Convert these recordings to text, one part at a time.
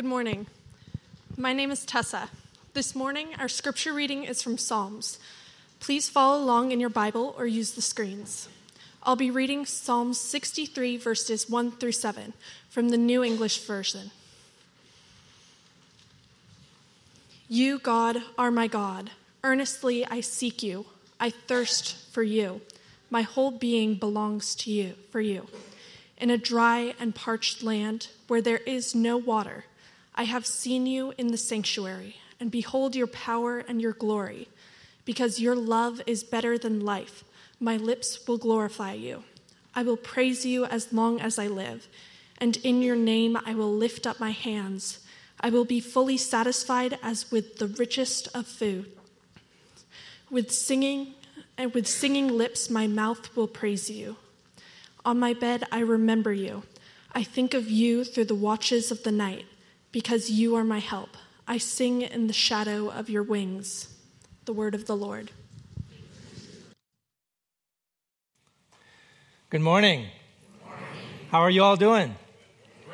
Good morning. My name is Tessa. This morning, our scripture reading is from Psalms. Please follow along in your Bible or use the screens. I'll be reading Psalms 63, verses 1 through 7 from the New English Version. You, God, are my God. Earnestly I seek you. I thirst for you. My whole being belongs to you, for you. In a dry and parched land where there is no water, I have seen you in the sanctuary, and behold your power and your glory. Because your love is better than life, my lips will glorify you. I will praise you as long as I live, and in your name I will lift up my hands. I will be fully satisfied as with the richest of food. With singing and with singing lips my mouth will praise you. On my bed I remember you. I think of you through the watches of the night, because you are my help. I sing in the shadow of your wings. The word of the Lord. Good morning. How are you all doing?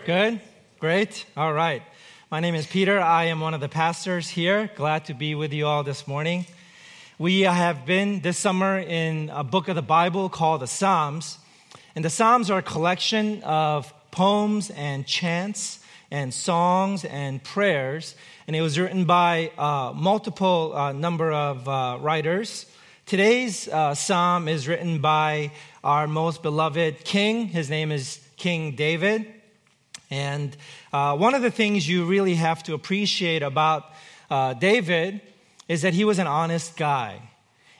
Good? Great? All right. My name is Peter. I am one of the pastors here. Glad to be with you all this morning. We have been this summer in a book of the Bible called the Psalms. And the Psalms are a collection of poems and chants and songs and prayers. And it was written by uh, multiple uh, number of uh, writers. Today's uh, psalm is written by our most beloved king. His name is King David. And uh, one of the things you really have to appreciate about uh, David is that he was an honest guy.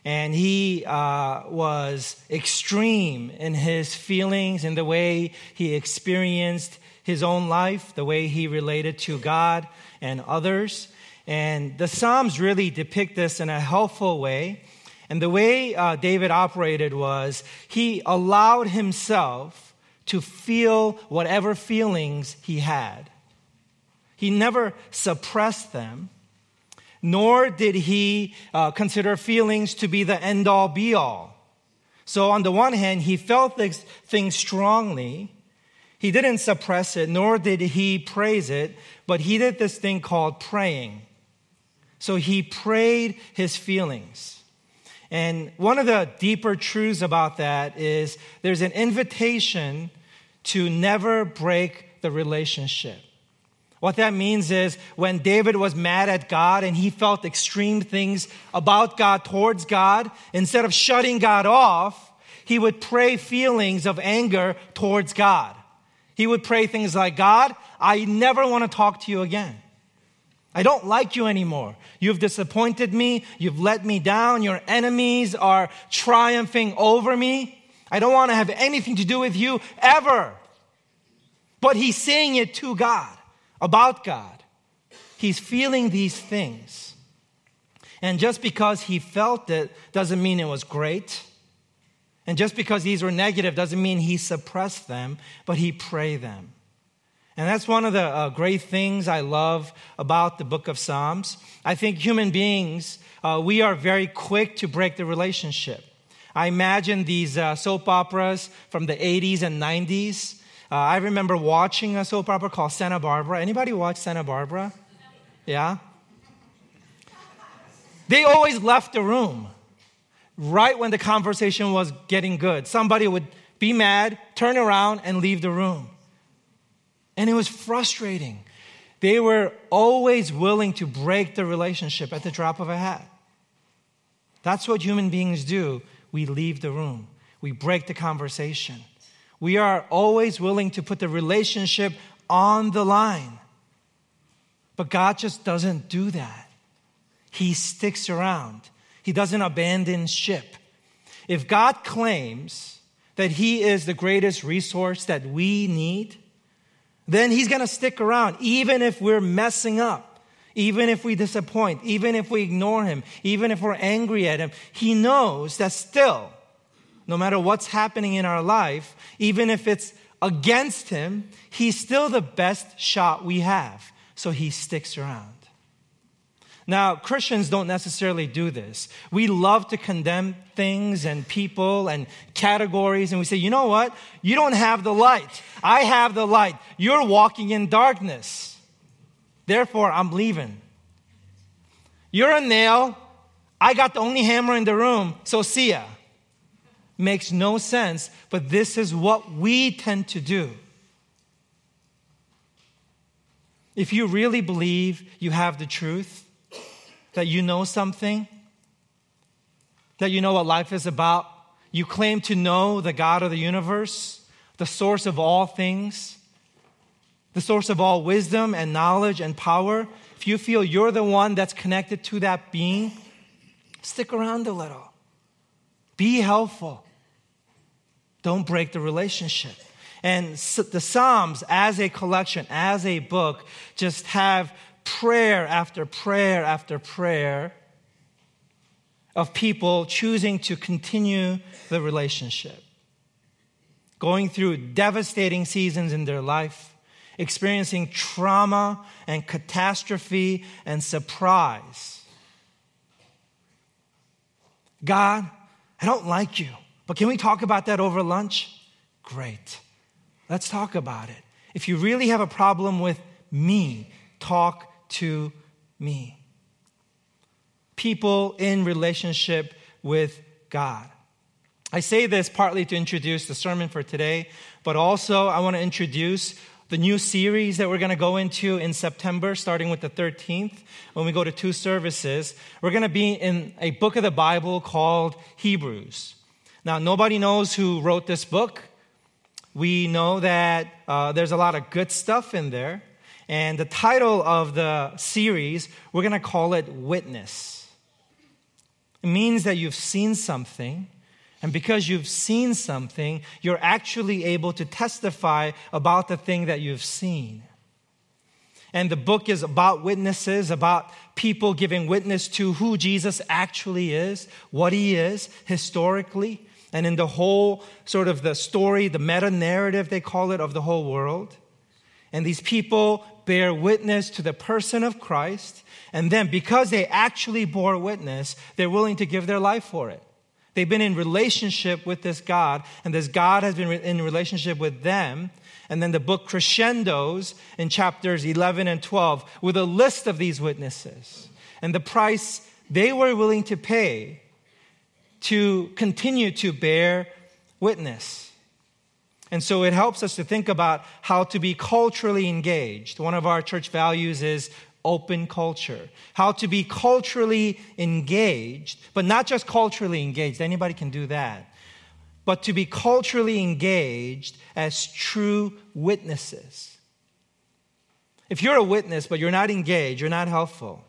And he uh, was extreme in his feelings, in the way he experienced his own life, the way he related to God and others. And the Psalms really depict this in a helpful way. And the way uh, David operated was he allowed himself to feel whatever feelings he had. He never suppressed them, nor did he uh, consider feelings to be the end all be all. So, on the one hand, he felt this thing strongly. He didn't suppress it, nor did he praise it, but he did this thing called praying. So, he prayed his feelings. And one of the deeper truths about that is there's an invitation to never break the relationship. What that means is when David was mad at God and he felt extreme things about God towards God, instead of shutting God off, he would pray feelings of anger towards God. He would pray things like, God, I never want to talk to you again. I don't like you anymore. You've disappointed me. You've let me down. Your enemies are triumphing over me. I don't want to have anything to do with you ever. But he's saying it to God, about God. He's feeling these things. And just because he felt it doesn't mean it was great. And just because these were negative doesn't mean he suppressed them, but he prayed them. And that's one of the uh, great things I love about the book of Psalms. I think human beings, uh, we are very quick to break the relationship. I imagine these uh, soap operas from the 80s and 90s. Uh, I remember watching a soap opera called Santa Barbara. Anybody watch Santa Barbara? Yeah? They always left the room right when the conversation was getting good. Somebody would be mad, turn around, and leave the room. And it was frustrating. They were always willing to break the relationship at the drop of a hat. That's what human beings do. We leave the room, we break the conversation. We are always willing to put the relationship on the line. But God just doesn't do that. He sticks around, He doesn't abandon ship. If God claims that He is the greatest resource that we need, then he's going to stick around, even if we're messing up, even if we disappoint, even if we ignore him, even if we're angry at him. He knows that still, no matter what's happening in our life, even if it's against him, he's still the best shot we have. So he sticks around. Now, Christians don't necessarily do this. We love to condemn things and people and categories, and we say, you know what? You don't have the light. I have the light. You're walking in darkness. Therefore, I'm leaving. You're a nail. I got the only hammer in the room, so see ya. Makes no sense, but this is what we tend to do. If you really believe you have the truth, that you know something, that you know what life is about, you claim to know the God of the universe, the source of all things, the source of all wisdom and knowledge and power, if you feel you're the one that's connected to that being, stick around a little. Be helpful. Don't break the relationship. And the Psalms, as a collection, as a book, just have prayer after prayer after prayer of people choosing to continue the relationship, going through devastating seasons in their life, experiencing trauma and catastrophe and surprise. God, I don't like you, but can we talk about that over lunch? Great. Let's talk about it. If you really have a problem with me, talk to me. People in relationship with God. I say this partly to introduce the sermon for today, but also I want to introduce the new series that we're going to go into in September, starting with the 13th, when we go to two services. We're going to be in a book of the Bible called Hebrews. Now, nobody knows who wrote this book. We know that uh, there's a lot of good stuff in there. And the title of the series, we're going to call it Witness. It means that you've seen something and because you've seen something, you're actually able to testify about the thing that you've seen. And the book is about witnesses, about people giving witness to who Jesus actually is, what he is historically, and in the whole sort of the story, the meta narrative, they call it, of the whole world. And these people bear witness to the person of Christ. And then, because they actually bore witness, they're willing to give their life for it. They've been in relationship with this God, and this God has been in relationship with them. And then the book crescendos in chapters 11 and 12 with a list of these witnesses and the price they were willing to pay to continue to bear witness. And so it helps us to think about how to be culturally engaged. One of our church values is open culture, how to be culturally engaged, but not just culturally engaged, anybody can do that, but to be culturally engaged as true witnesses. If you're a witness, but you're not engaged, you're not helpful.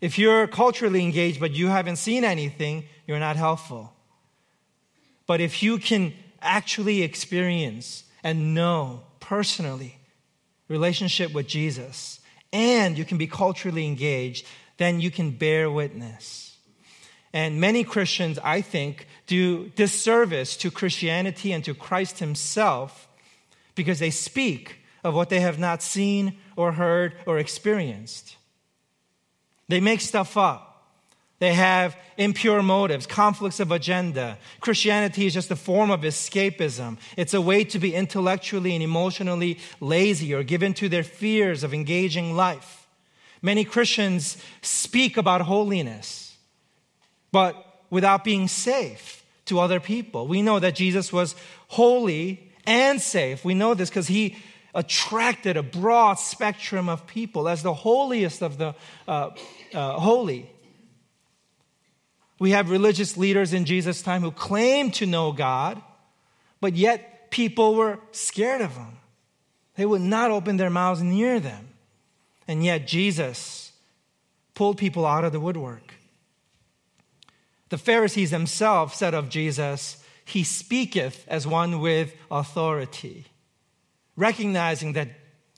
If you're culturally engaged, but you haven't seen anything, you're not helpful. But if you can actually experience and know personally relationship with Jesus and you can be culturally engaged, then you can bear witness. And many Christians, I think, do disservice to Christianity and to Christ Himself because they speak of what they have not seen or heard or experienced. They make stuff up. They have impure motives, conflicts of agenda. Christianity is just a form of escapism. It's a way to be intellectually and emotionally lazy or given to their fears of engaging life. Many Christians speak about holiness, but without being safe to other people. We know that Jesus was holy and safe. We know this because he attracted a broad spectrum of people as the holiest of the uh, uh, holy. We have religious leaders in Jesus' time who claimed to know God, but yet people were scared of them. They would not open their mouths near them. And yet Jesus pulled people out of the woodwork. The Pharisees themselves said of Jesus, He speaketh as one with authority, recognizing that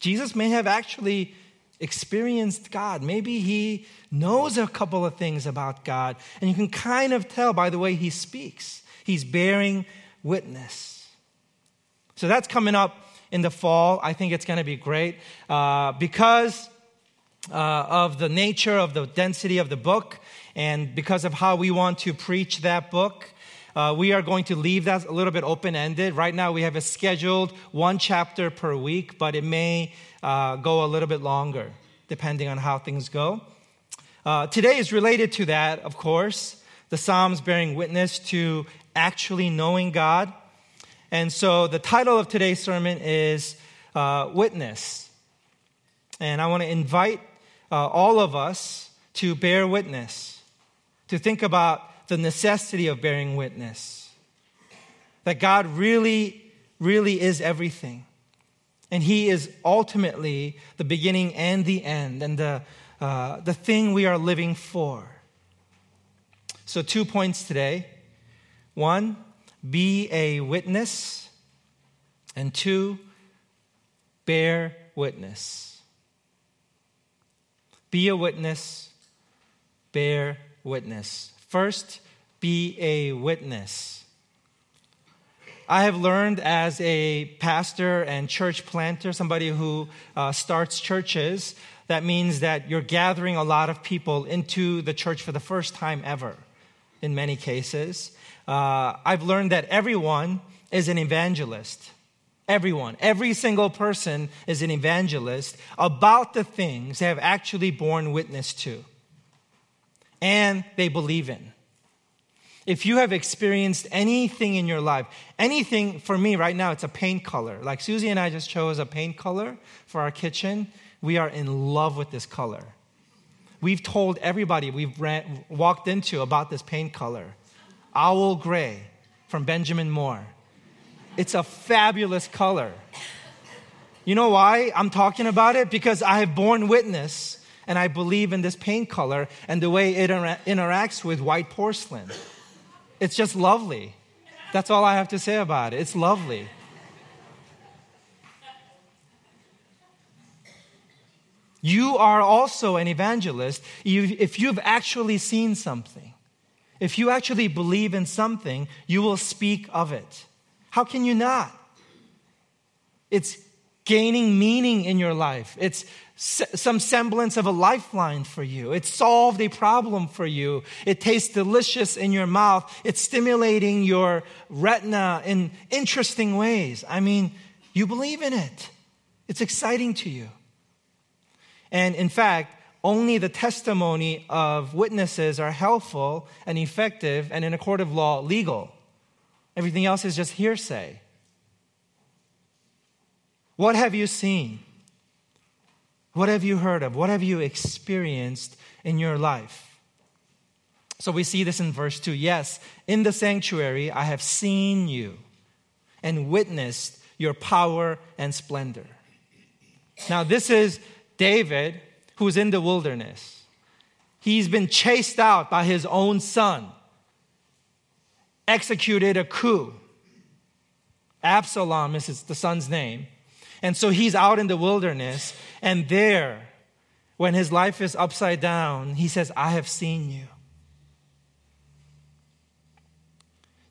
Jesus may have actually experienced God. Maybe he knows a couple of things about God. And you can kind of tell by the way he speaks. He's bearing witness. So that's coming up in the fall. I think it's going to be great uh, because uh, of the nature of the density of the book and because of how we want to preach that book. Uh, we are going to leave that a little bit open ended. Right now, we have a scheduled one chapter per week, but it may uh, go a little bit longer depending on how things go. Uh, today is related to that, of course, the Psalms bearing witness to actually knowing God. And so the title of today's sermon is uh, Witness. And I want to invite uh, all of us to bear witness, to think about the necessity of bearing witness. That God really, really is everything. And He is ultimately the beginning and the end, and the, uh, the thing we are living for. So, two points today. One, be a witness. And two, bear witness. Be a witness, bear witness. First, be a witness. I have learned as a pastor and church planter, somebody who uh, starts churches, that means that you're gathering a lot of people into the church for the first time ever, in many cases. Uh, I've learned that everyone is an evangelist. Everyone, every single person is an evangelist about the things they have actually borne witness to and they believe in. If you have experienced anything in your life, anything for me right now, it's a paint color. Like Susie and I just chose a paint color for our kitchen. We are in love with this color. We've told everybody we've ran, walked into about this paint color Owl Gray from Benjamin Moore. It's a fabulous color. You know why I'm talking about it? Because I have borne witness and I believe in this paint color and the way it inter- interacts with white porcelain. It's just lovely. That's all I have to say about it. It's lovely. You are also an evangelist if you've actually seen something. If you actually believe in something, you will speak of it. How can you not? It's gaining meaning in your life. It's some semblance of a lifeline for you. It solved a problem for you. It tastes delicious in your mouth. It's stimulating your retina in interesting ways. I mean, you believe in it. It's exciting to you. And in fact, only the testimony of witnesses are helpful and effective and in a court of law legal. Everything else is just hearsay. What have you seen? What have you heard of? What have you experienced in your life? So we see this in verse 2. Yes, in the sanctuary I have seen you and witnessed your power and splendor. Now, this is David who's in the wilderness. He's been chased out by his own son, executed a coup. Absalom is the son's name. And so he's out in the wilderness, and there, when his life is upside down, he says, I have seen you.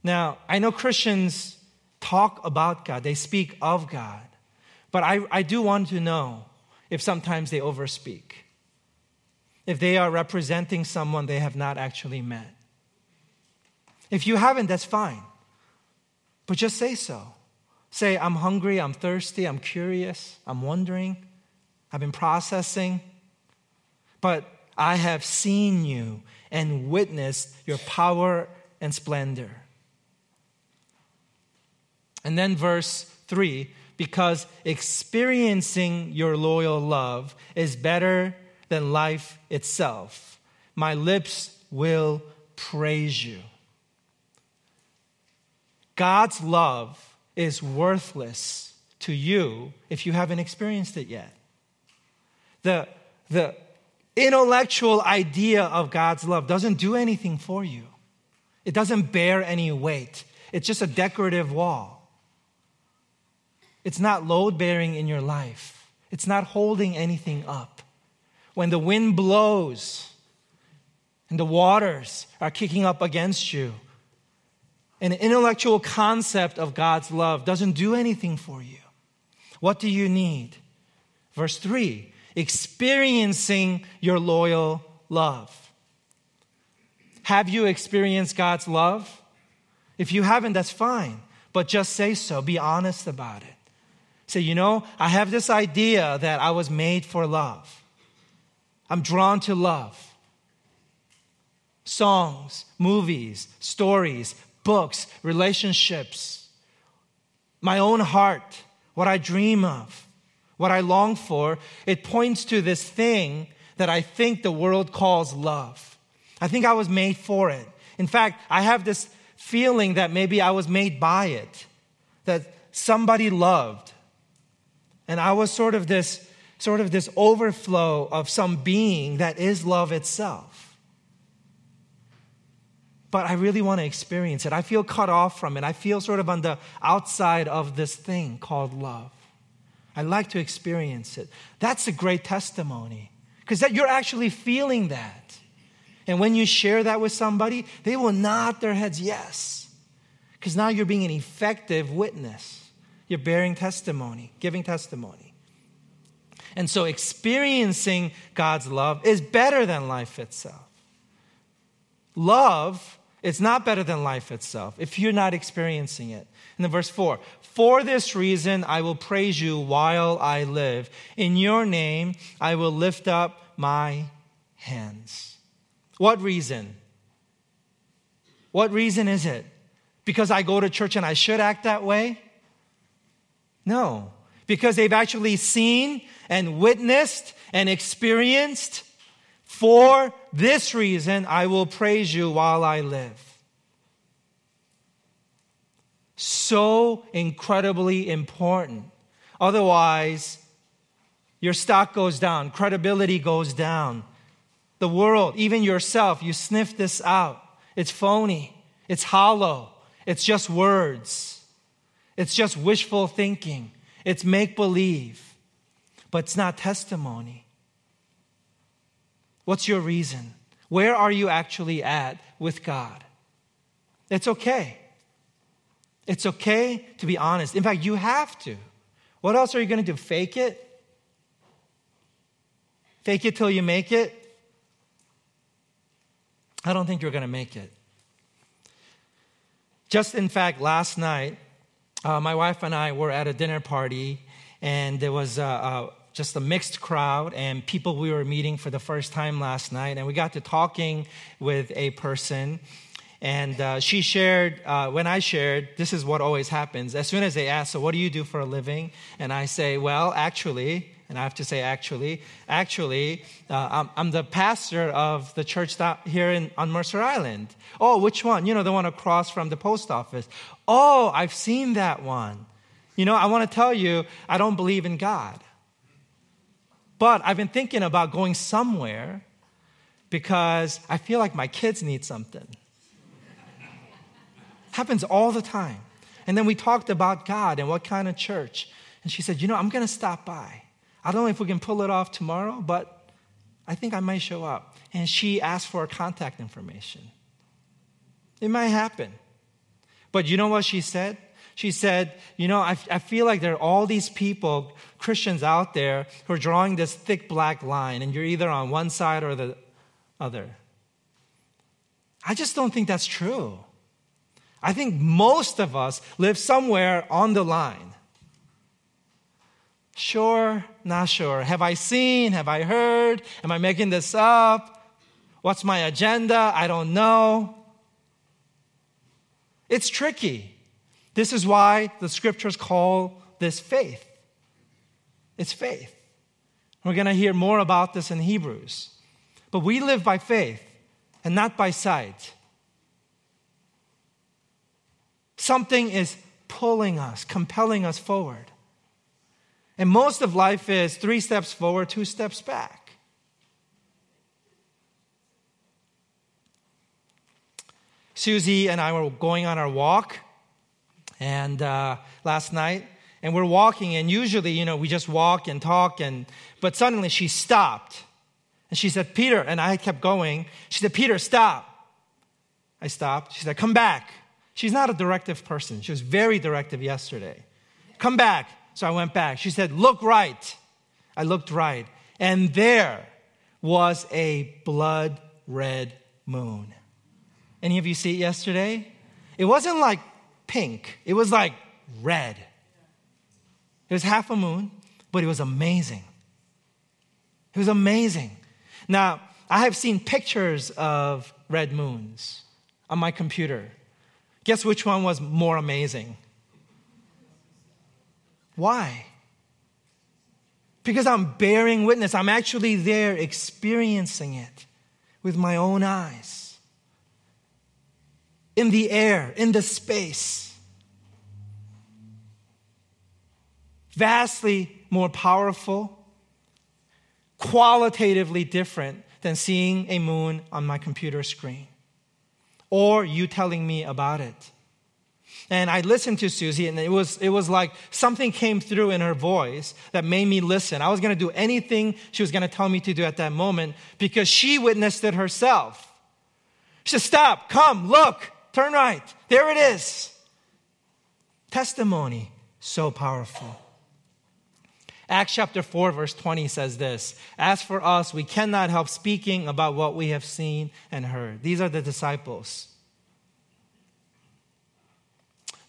Now, I know Christians talk about God, they speak of God, but I, I do want to know if sometimes they overspeak, if they are representing someone they have not actually met. If you haven't, that's fine, but just say so. Say, I'm hungry, I'm thirsty, I'm curious, I'm wondering, I've been processing, but I have seen you and witnessed your power and splendor. And then verse 3 because experiencing your loyal love is better than life itself. My lips will praise you. God's love is worthless to you if you haven't experienced it yet. The, the intellectual idea of God's love doesn't do anything for you, it doesn't bear any weight. It's just a decorative wall. It's not load bearing in your life, it's not holding anything up. When the wind blows and the waters are kicking up against you, an intellectual concept of God's love doesn't do anything for you. What do you need? Verse 3 experiencing your loyal love. Have you experienced God's love? If you haven't, that's fine. But just say so. Be honest about it. Say, you know, I have this idea that I was made for love. I'm drawn to love. Songs, movies, stories, books, relationships, my own heart, what I dream of, what I long for, it points to this thing that I think the world calls love. I think I was made for it. In fact, I have this feeling that maybe I was made by it, that somebody loved. And I was sort of this sort of this overflow of some being that is love itself. But I really want to experience it. I feel cut off from it. I feel sort of on the outside of this thing called love. I like to experience it. That's a great testimony because that you're actually feeling that. And when you share that with somebody, they will nod their heads yes. Because now you're being an effective witness. You're bearing testimony, giving testimony. And so experiencing God's love is better than life itself. Love is not better than life itself if you're not experiencing it. And then verse 4 For this reason I will praise you while I live. In your name I will lift up my hands. What reason? What reason is it? Because I go to church and I should act that way? No. Because they've actually seen and witnessed and experienced. For this reason, I will praise you while I live. So incredibly important. Otherwise, your stock goes down, credibility goes down the world, even yourself, you sniff this out. It's phony, it's hollow, it's just words, it's just wishful thinking, it's make believe, but it's not testimony. What's your reason? Where are you actually at with God? It's okay. It's okay to be honest. In fact, you have to. What else are you going to do? Fake it? Fake it till you make it? I don't think you're going to make it. Just in fact, last night, uh, my wife and I were at a dinner party, and there was a, uh, just a mixed crowd and people we were meeting for the first time last night. And we got to talking with a person, and uh, she shared, uh, when I shared, this is what always happens. As soon as they ask, So, what do you do for a living? And I say, Well, actually, and I have to say, actually, actually, uh, I'm, I'm, the pastor of the church here in, on Mercer Island. Oh, which one? You know, the one across from the post office. Oh, I've seen that one. You know, I want to tell you, I don't believe in God. But I've been thinking about going somewhere because I feel like my kids need something. Happens all the time. And then we talked about God and what kind of church. And she said, You know, I'm going to stop by. I don't know if we can pull it off tomorrow, but I think I might show up. And she asked for contact information. It might happen. But you know what she said? She said, You know, I, I feel like there are all these people, Christians out there, who are drawing this thick black line, and you're either on one side or the other. I just don't think that's true. I think most of us live somewhere on the line. Sure, not sure. Have I seen? Have I heard? Am I making this up? What's my agenda? I don't know. It's tricky. This is why the scriptures call this faith. It's faith. We're going to hear more about this in Hebrews. But we live by faith and not by sight. Something is pulling us, compelling us forward. And most of life is three steps forward, two steps back. Susie and I were going on our walk, and uh, last night, and we're walking, and usually, you know, we just walk and talk, and but suddenly she stopped, and she said, "Peter," and I kept going. She said, "Peter, stop." I stopped. She said, "Come back." She's not a directive person. She was very directive yesterday. Come back. So I went back. She said, Look right. I looked right. And there was a blood red moon. Any of you see it yesterday? it wasn't like pink, it was like red. It was half a moon, but it was amazing. It was amazing. Now, I have seen pictures of red moons on my computer. Guess which one was more amazing? Why? Because I'm bearing witness. I'm actually there experiencing it with my own eyes. In the air, in the space. Vastly more powerful, qualitatively different than seeing a moon on my computer screen or you telling me about it. And I listened to Susie, and it was, it was like something came through in her voice that made me listen. I was going to do anything she was going to tell me to do at that moment because she witnessed it herself. She said, Stop, come, look, turn right. There it is. Testimony, so powerful. Acts chapter 4, verse 20 says this As for us, we cannot help speaking about what we have seen and heard. These are the disciples.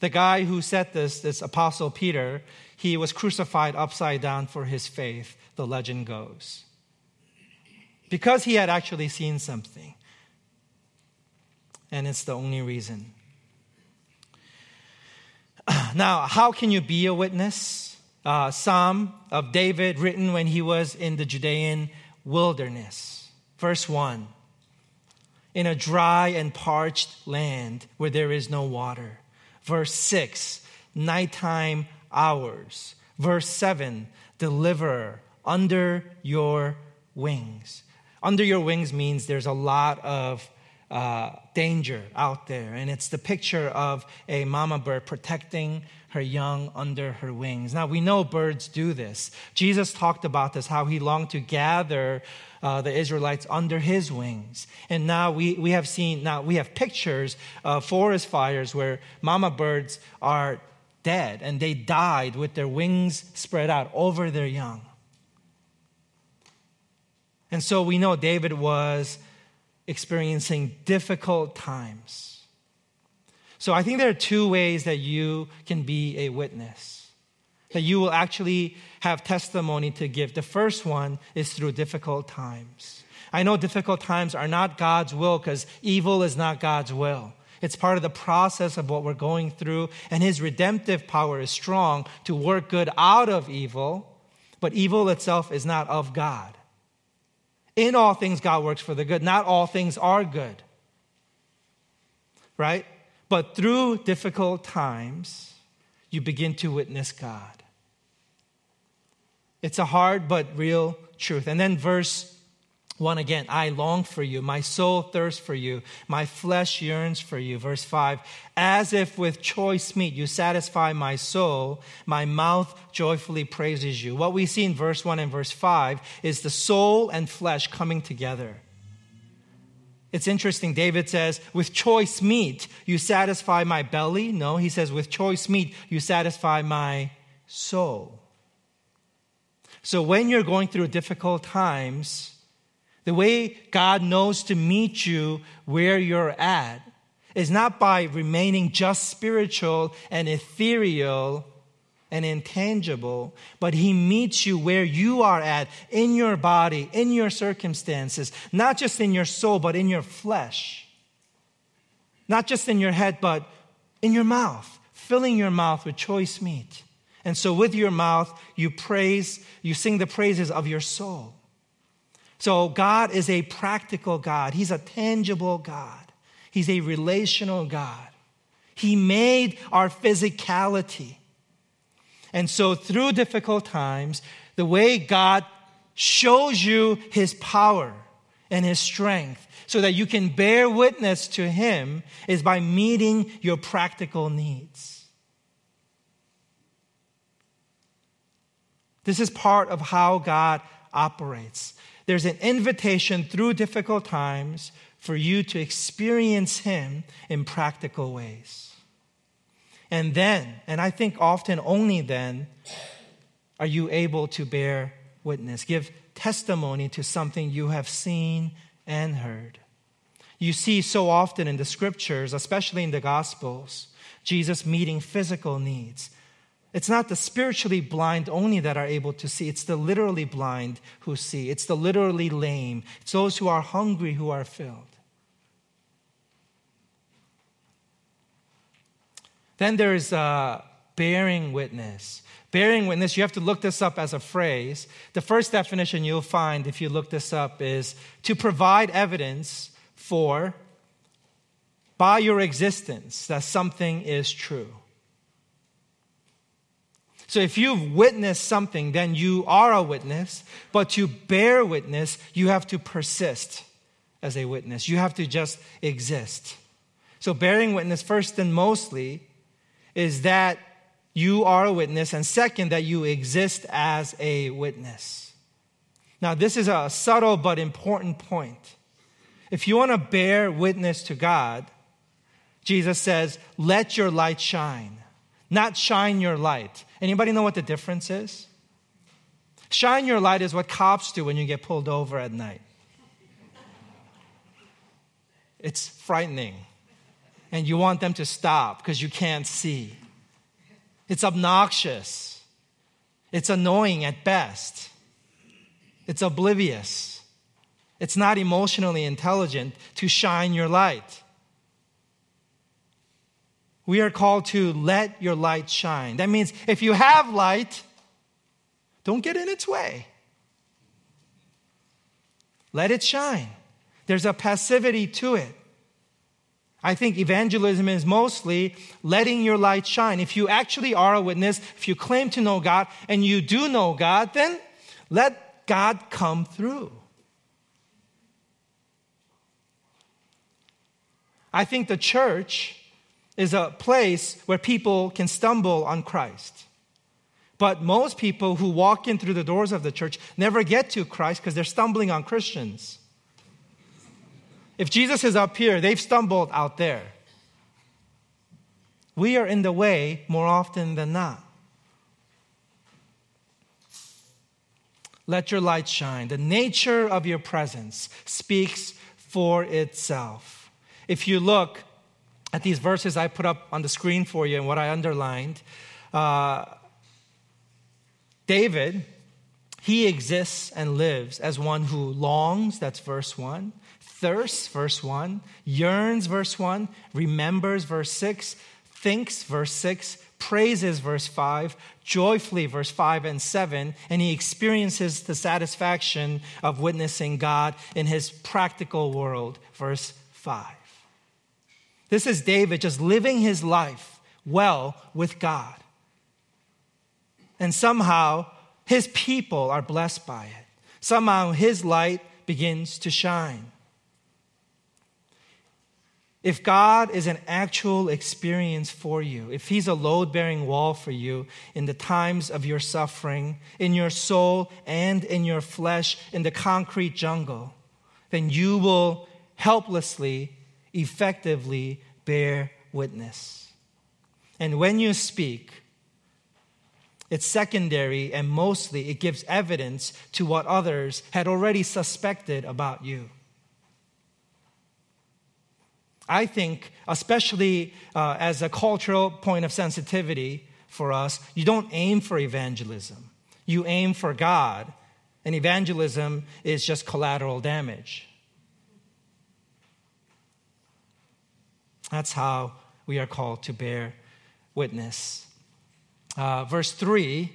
The guy who said this, this apostle Peter, he was crucified upside down for his faith, the legend goes. Because he had actually seen something. And it's the only reason. Now, how can you be a witness? uh, psalm of David written when he was in the Judean wilderness. Verse 1 In a dry and parched land where there is no water. Verse 6 Nighttime hours. Verse 7 Deliverer under your wings. Under your wings means there's a lot of uh, danger out there. And it's the picture of a mama bird protecting her young under her wings. Now, we know birds do this. Jesus talked about this, how he longed to gather uh, the Israelites under his wings. And now we, we have seen, now we have pictures of forest fires where mama birds are dead and they died with their wings spread out over their young. And so we know David was experiencing difficult times. So I think there are two ways that you can be a witness, that you will actually have testimony to give. The first one is through difficult times. I know difficult times are not God's will because evil is not God's will. It's part of the process of what we're going through, and His redemptive power is strong to work good out of evil, but evil itself is not of God. In all things, God works for the good. Not all things are good. Right? But through difficult times, you begin to witness God. It's a hard but real truth. And then verse 1 again, I long for you. My soul thirsts for you. My flesh yearns for you. Verse 5 As if with choice meat you satisfy my soul, my mouth joyfully praises you. What we see in verse 1 and verse 5 is the soul and flesh coming together. It's interesting. David says, With choice meat you satisfy my belly. No, he says, With choice meat you satisfy my soul. So when you're going through difficult times, the way God knows to meet you where you're at is not by remaining just spiritual and ethereal and intangible, but He meets you where you are at in your body, in your circumstances, not just in your soul, but in your flesh. Not just in your head, but in your mouth, filling your mouth with choice meat. And so, with your mouth, you praise, you sing the praises of your soul. So God is a practical God. He's a tangible God. He's a relational God. He made our physicality. And so through difficult times, the way God shows you his power and his strength so that you can bear witness to him is by meeting your practical needs. This is part of how God operates. There's an invitation through difficult times for you to experience Him in practical ways. And then, and I think often only then, are you able to bear witness, give testimony to something you have seen and heard. You see so often in the scriptures, especially in the Gospels, Jesus meeting physical needs. It's not the spiritually blind only that are able to see, it's the literally blind who see, it's the literally lame, it's those who are hungry who are filled. Then there's uh, bearing witness. Bearing witness, you have to look this up as a phrase. The first definition you'll find if you look this up is to provide evidence for, by your existence, that something is true. So if you've witnessed something, then you are a witness. But to bear witness, you have to persist as a witness. You have to just exist. So bearing witness, first and mostly, is that you are a witness, and second, that you exist as a witness. Now, this is a subtle but important point. If you want to bear witness to God, Jesus says, let your light shine, not shine your light. Anybody know what the difference is? Shine your light is what cops do when you get pulled over at night. It's frightening. And you want them to stop because you can't see. It's obnoxious. It's annoying at best. It's oblivious. It's not emotionally intelligent to shine your light. We are called to let your light shine. That means if you have light, don't get in its way. Let it shine. There's a passivity to it. I think evangelism is mostly letting your light shine. If you actually are a witness, if you claim to know God and you do know God, then let God come through. I think the church is a place where people can stumble on Christ. But most people who walk in through the doors of the church never get to Christ because they're stumbling on Christians. If Jesus is up here, they've stumbled out there. We are in the way more often than not. Let your light shine. The nature of your presence speaks for itself. If you look at these verses I put up on the screen for you and what I underlined, uh, David, he exists and lives as one who longs, that's verse 1, thirsts, verse 1, yearns, verse 1, remembers, verse 6, thinks, verse 6, praises, verse 5, joyfully, verse 5 and 7, and he experiences the satisfaction of witnessing God in his practical world, verse 5. This is David just living his life well with God. And somehow his people are blessed by it. Somehow his light begins to shine. If God is an actual experience for you, if He's a load bearing wall for you in the times of your suffering, in your soul and in your flesh, in the concrete jungle, then you will helplessly, effectively bear witness. And when you speak, it's secondary and mostly it gives evidence to what others had already suspected about you. I think, especially uh, as a cultural point of sensitivity for us, you don't aim for evangelism. You aim for God, and evangelism is just collateral damage. That's how we are called to bear witness. Uh, verse 3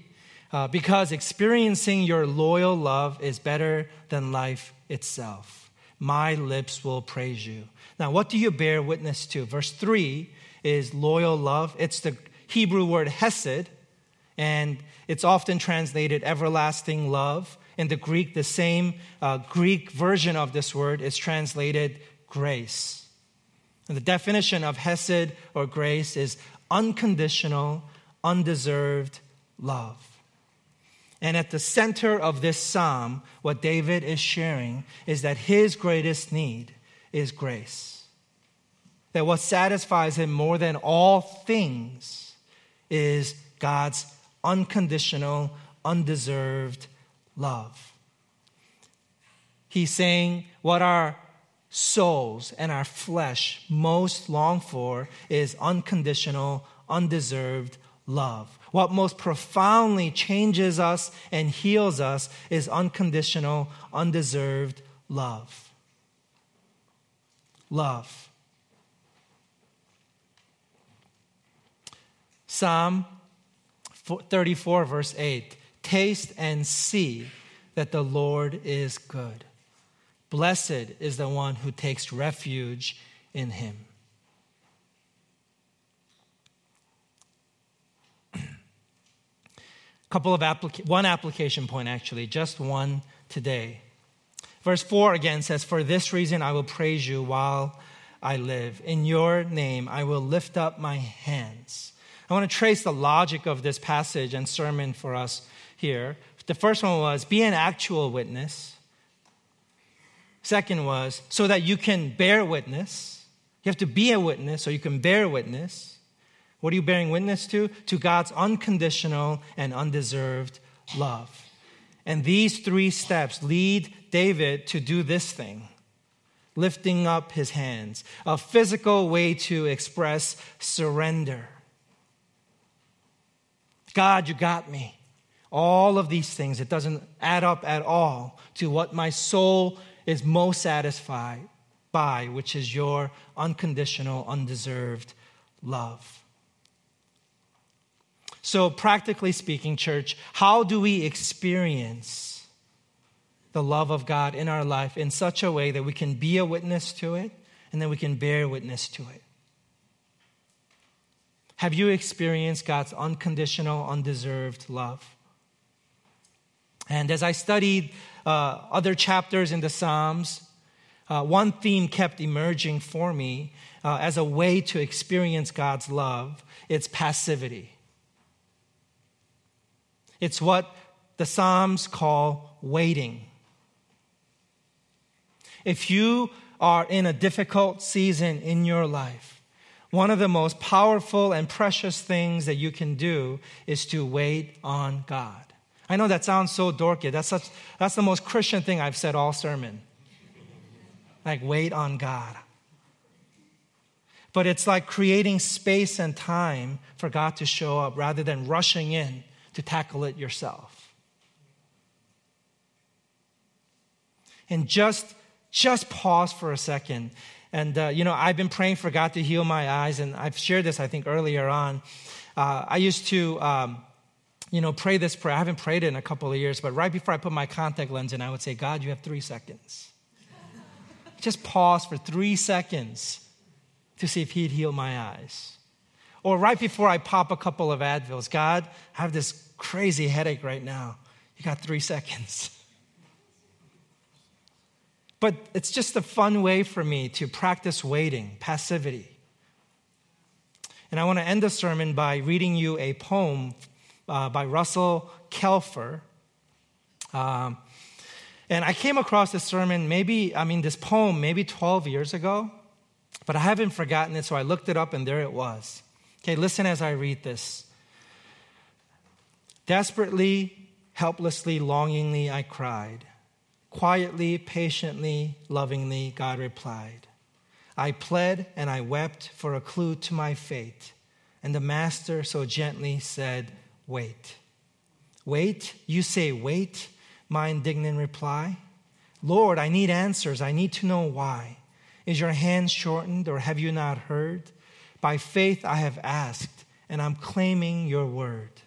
uh, because experiencing your loyal love is better than life itself. My lips will praise you. Now, what do you bear witness to? Verse 3 is loyal love. It's the Hebrew word hesed, and it's often translated everlasting love. In the Greek, the same uh, Greek version of this word is translated grace. And the definition of hesed or grace is unconditional, undeserved love. And at the center of this psalm, what David is sharing is that his greatest need is grace. That what satisfies him more than all things is God's unconditional, undeserved love. He's saying what our souls and our flesh most long for is unconditional, undeserved love. What most profoundly changes us and heals us is unconditional, undeserved love. Love. Psalm 34, verse 8 Taste and see that the Lord is good. Blessed is the one who takes refuge in him. couple of applica- one application point actually just one today. Verse 4 again says for this reason i will praise you while i live. In your name i will lift up my hands. I want to trace the logic of this passage and sermon for us here. The first one was be an actual witness second was so that you can bear witness you have to be a witness so you can bear witness what are you bearing witness to? To God's unconditional and undeserved love. And these three steps lead David to do this thing lifting up his hands, a physical way to express surrender. God, you got me. All of these things, it doesn't add up at all to what my soul is most satisfied by, which is your unconditional, undeserved love. So, practically speaking, church, how do we experience the love of God in our life in such a way that we can be a witness to it and then we can bear witness to it? Have you experienced God's unconditional, undeserved love? And as I studied uh, other chapters in the Psalms, uh, one theme kept emerging for me uh, as a way to experience God's love it's passivity. It's what the Psalms call waiting. If you are in a difficult season in your life, one of the most powerful and precious things that you can do is to wait on God. I know that sounds so dorky. That's, such, that's the most Christian thing I've said all sermon. Like, wait on God. But it's like creating space and time for God to show up rather than rushing in to tackle it yourself. And just, just pause for a second. And, uh, you know, I've been praying for God to heal my eyes, and I've shared this, I think, earlier on. Uh, I used to, um, you know, pray this prayer. I haven't prayed it in a couple of years, but right before I put my contact lens in, I would say, God, you have three seconds. Just pause for three seconds to see if He'd heal my eyes. Or right before I pop a couple of Advils, God, I have this crazy headache right now. You got three seconds. But it's just a fun way for me to practice waiting, passivity. And I want to end the sermon by reading you a poem uh, by Russell Kelfer. Um, and I came across this sermon, maybe, I mean, this poem, maybe 12 years ago, but I haven't forgotten it, so I looked it up and there it was. Okay, listen as I read this. Desperately, helplessly, longingly, I cried. Quietly, patiently, lovingly, God replied. I pled and I wept for a clue to my fate. And the master so gently said, Wait. Wait? You say, Wait? My indignant reply. Lord, I need answers. I need to know why. Is your hand shortened or have you not heard? By faith I have asked, and I'm claiming your word.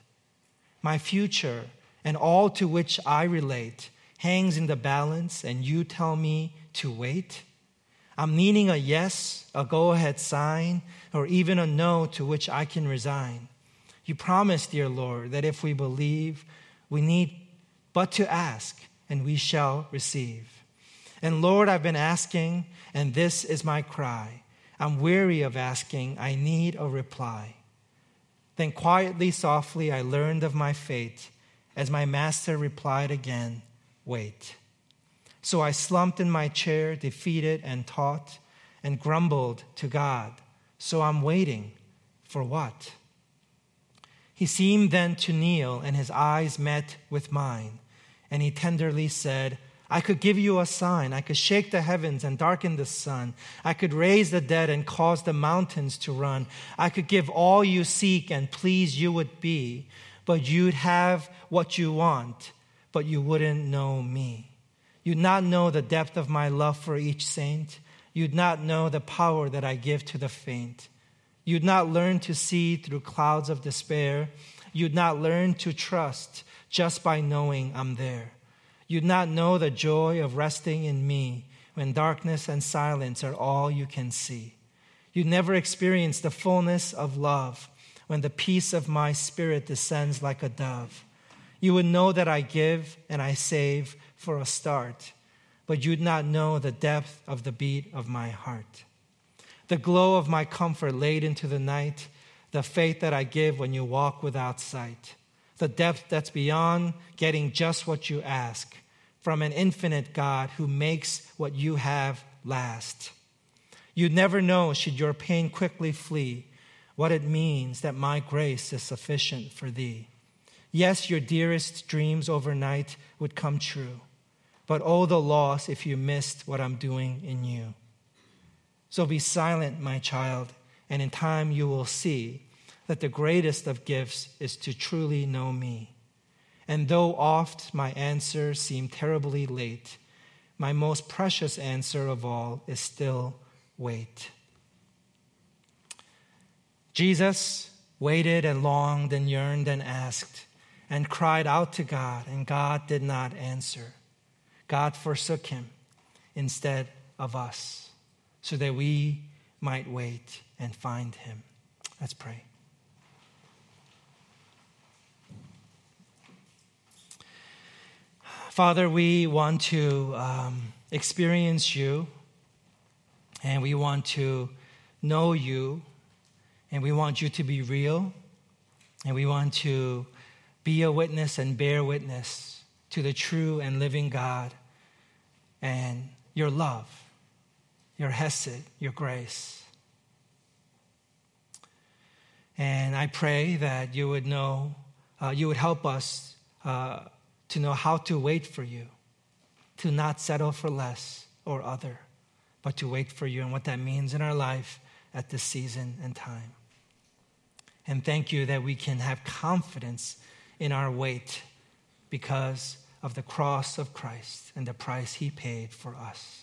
My future and all to which I relate hangs in the balance, and you tell me to wait? I'm needing a yes, a go ahead sign, or even a no to which I can resign. You promised, dear Lord, that if we believe, we need but to ask, and we shall receive. And Lord, I've been asking, and this is my cry. I'm weary of asking, I need a reply. Then quietly, softly, I learned of my fate as my master replied again, Wait. So I slumped in my chair, defeated and taut, and grumbled to God. So I'm waiting for what? He seemed then to kneel, and his eyes met with mine, and he tenderly said, I could give you a sign. I could shake the heavens and darken the sun. I could raise the dead and cause the mountains to run. I could give all you seek and please you would be, but you'd have what you want, but you wouldn't know me. You'd not know the depth of my love for each saint. You'd not know the power that I give to the faint. You'd not learn to see through clouds of despair. You'd not learn to trust just by knowing I'm there. You'd not know the joy of resting in me when darkness and silence are all you can see. You'd never experience the fullness of love when the peace of my spirit descends like a dove. You would know that I give and I save for a start, but you'd not know the depth of the beat of my heart. The glow of my comfort laid into the night, the faith that I give when you walk without sight the depth that's beyond getting just what you ask from an infinite God who makes what you have last. You'd never know, should your pain quickly flee, what it means that my grace is sufficient for thee. Yes, your dearest dreams overnight would come true, but oh, the loss if you missed what I'm doing in you. So be silent, my child, and in time you will see that the greatest of gifts is to truly know me. And though oft my answers seem terribly late, my most precious answer of all is still wait. Jesus waited and longed and yearned and asked and cried out to God, and God did not answer. God forsook him instead of us so that we might wait and find him. Let's pray. Father, we want to um, experience you and we want to know you and we want you to be real and we want to be a witness and bear witness to the true and living God and your love, your hesed, your grace. And I pray that you would know, uh, you would help us uh, to know how to wait for you, to not settle for less or other, but to wait for you and what that means in our life at this season and time. And thank you that we can have confidence in our wait because of the cross of Christ and the price he paid for us.